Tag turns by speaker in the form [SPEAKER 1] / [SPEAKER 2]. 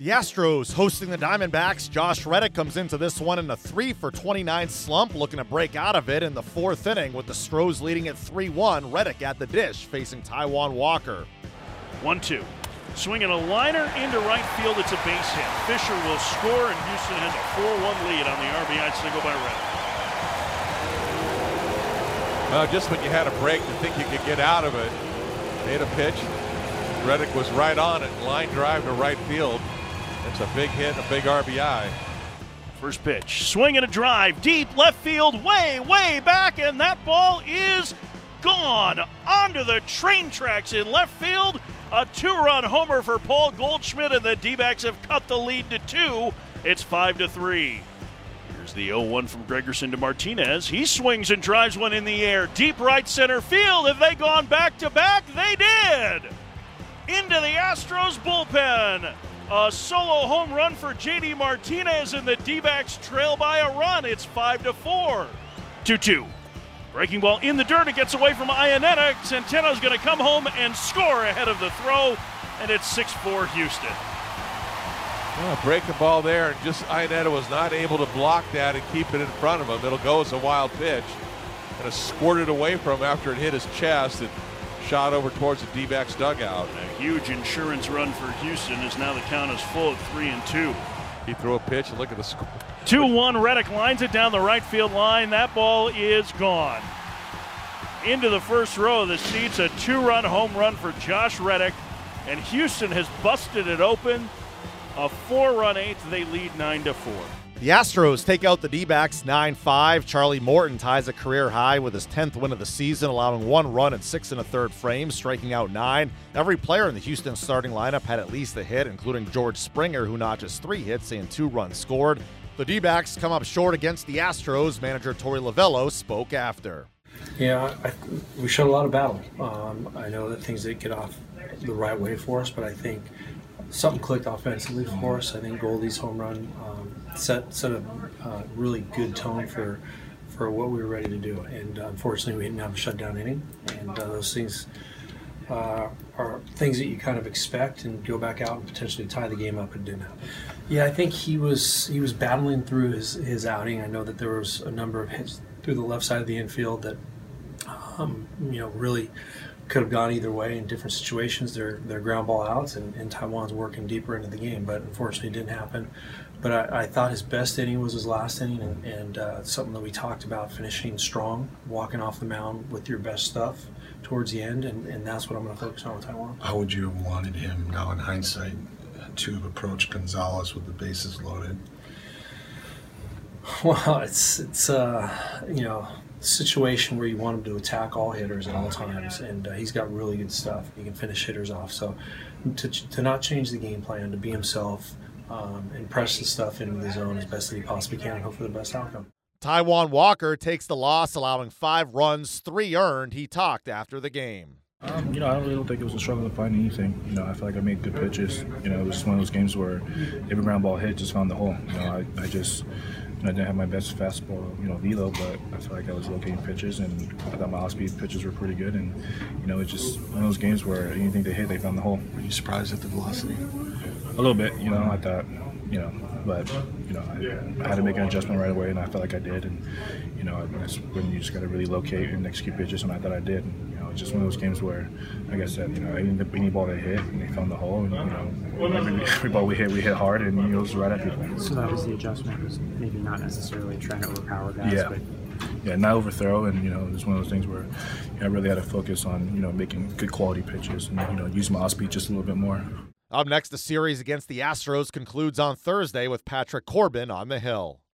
[SPEAKER 1] The Astros hosting the Diamondbacks. Josh Reddick comes into this one in a 3 for 29 slump, looking to break out of it in the fourth inning with the Stros leading at 3 1. Reddick at the dish, facing Taijuan Walker.
[SPEAKER 2] 1 2. Swinging a liner into right field. It's a base hit. Fisher will score, and Houston has a 4 1 lead on the RBI single by Reddick.
[SPEAKER 3] Well, just when you had a break to think you could get out of it, made a pitch. Reddick was right on it, line drive to right field. It's a big hit, a big RBI.
[SPEAKER 2] First pitch, swing and a drive, deep left field, way, way back, and that ball is gone onto the train tracks in left field. A two run homer for Paul Goldschmidt, and the D backs have cut the lead to two. It's 5 to 3. Here's the 0 1 from Gregerson to Martinez. He swings and drives one in the air. Deep right center field. Have they gone back to back? They did! Into the Astros bullpen. A solo home run for JD Martinez, and the D backs trail by a run. It's 5 to 4. 2 2. Breaking ball in the dirt. It gets away from Iannetta. Centeno's going to come home and score ahead of the throw, and it's 6 4 Houston.
[SPEAKER 3] Well, breaking ball there, and just Iannetta was not able to block that and keep it in front of him. It'll go as a wild pitch. And it squirted away from him after it hit his chest. And shot over towards the D-backs dugout.
[SPEAKER 2] A huge insurance run for Houston as now the count is full at three and two.
[SPEAKER 3] He threw a pitch and look at the score.
[SPEAKER 2] 2 1. Reddick lines it down the right field line. That ball is gone. Into the first row of the seats, a two run home run for Josh Reddick. And Houston has busted it open. A four run eighth. They lead 9 to 4.
[SPEAKER 1] The Astros take out the D backs 9 5. Charlie Morton ties a career high with his 10th win of the season, allowing one run in six and a third frames, striking out nine. Every player in the Houston starting lineup had at least a hit, including George Springer, who notches three hits and two runs scored. The D backs come up short against the Astros. Manager Torey Lovullo spoke after.
[SPEAKER 4] Yeah, I, we showed a lot of battle. Um, I know that things didn't get off the right way for us, but I think something clicked offensively for us. I think Goldie's home run um, set set a uh, really good tone for for what we were ready to do. And uh, unfortunately, we didn't have a shutdown inning, and uh, those things uh, are things that you kind of expect and go back out and potentially tie the game up. and didn't happen. Yeah, I think he was he was battling through his his outing. I know that there was a number of hits through the left side of the infield that um, you know really could have gone either way in different situations. They're, they're ground ball outs, and, and Taijuan's working deeper into the game, but unfortunately, it didn't happen. But I, I thought his best inning was his last inning, and, and uh, something that we talked about finishing strong, walking off the mound with your best stuff towards the end, and, and that's what I'm going to focus on with Taijuan.
[SPEAKER 5] How would you have wanted him now in hindsight to have approached Gonzalez with the bases loaded?
[SPEAKER 4] Well, it's it's uh, you know situation where you want him to attack all hitters at all times, and uh, he's got really good stuff. He can finish hitters off. So to, to not change the game plan, to be himself, um, and press the stuff into the zone as best that he possibly can, and hope for the best outcome.
[SPEAKER 1] Taijuan Walker takes the loss, allowing five runs, three earned. He talked after the game.
[SPEAKER 6] Um, you know, I really don't think it was a struggle to find anything. You know, I feel like I made good pitches. You know, it was one of those games where every ground ball hit just found the hole. You know, I, I just I didn't have my best fastball, you know, velo, but I felt like I was locating pitches, and I thought my off-speed pitches were pretty good. And you know, it's just one of those games where anything they hit, they found the hole.
[SPEAKER 5] Were you surprised at the velocity?
[SPEAKER 6] A little bit, you know. I thought, you know, but you know, I, I had to make an adjustment right away, and I felt like I did. And you know, that's when you just got to really locate and execute pitches, and I thought I did. And, you know, it's just one of those games where, like I said, you know, any, any ball they hit, and they found the hole, and you know, every, every ball we hit, we hit hard, and you know, it was right at people.
[SPEAKER 7] So that was the adjustment, was maybe not necessarily trying to overpower guys,
[SPEAKER 6] yeah.
[SPEAKER 7] but
[SPEAKER 6] yeah, not overthrow, and you know, it's one of those things where you know, I really had to focus on you know making good quality pitches and you know use my off speed just a little bit more.
[SPEAKER 1] Up next, the series against the Astros concludes on Thursday with Patrick Corbin on the hill.